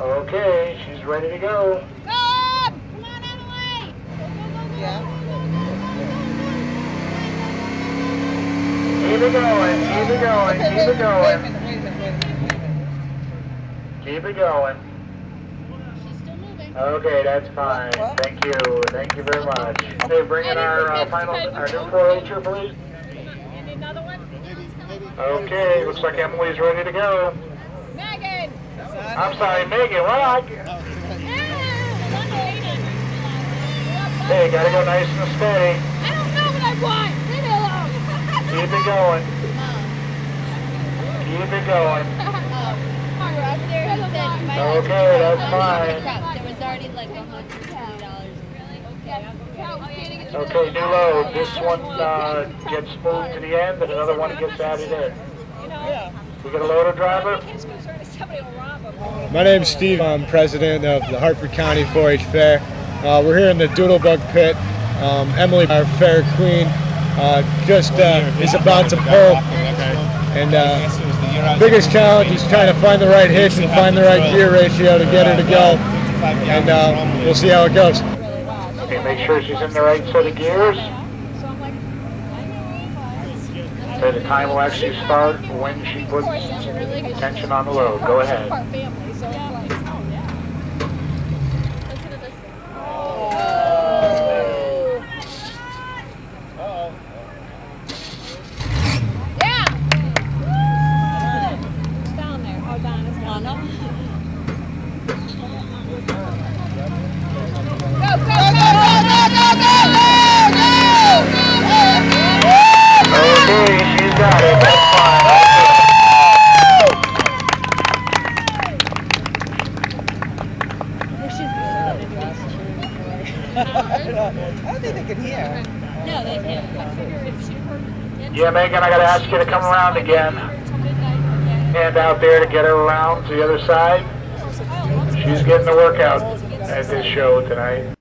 Okay, she's ready to go. Come! Come on, Emily! Go, go, go, go. Yeah. Keep it going, keep it going, Okay, keep wait, it wait a going. minute, wait a minute, wait a minute, wait a minute. Keep it going. She's still moving. Okay, that's fine. What? Thank you, thank you very much. Okay, bring in our uh, final, our new 4H, please. You need another one? Okay, looks like Emily's ready to go. Meghan! I'm sorry, Meghan, what? I- Hey, gotta go nice and steady. I don't know what I want! Leave me alone! Keep it going. Keep it going. Okay, that's fine. There was already like a hundred twenty dollars. Okay, new load. This one uh, gets moved to the end and another one gets added in. Yeah. We got a loader driver? My name's Steve. I'm president of the Hartford County 4-H Fair. Uh, we're here in the Doodlebug Pit. Um, Emily, our fair queen, uh, just uh, is about to pull. And uh, biggest challenge is trying to find the right hitch and find the right gear ratio to get her to go. And uh, we'll see how it goes. Okay, make sure she's in the right set of gears. Okay, the time will actually start when she puts tension on the load. Go ahead. family, so it's like, oh I don't think they can hear. No, they can't. Yeah, Meghan, I gotta ask you to come around again. Hand out there to get her around to the other side. She's getting the workout at this show tonight.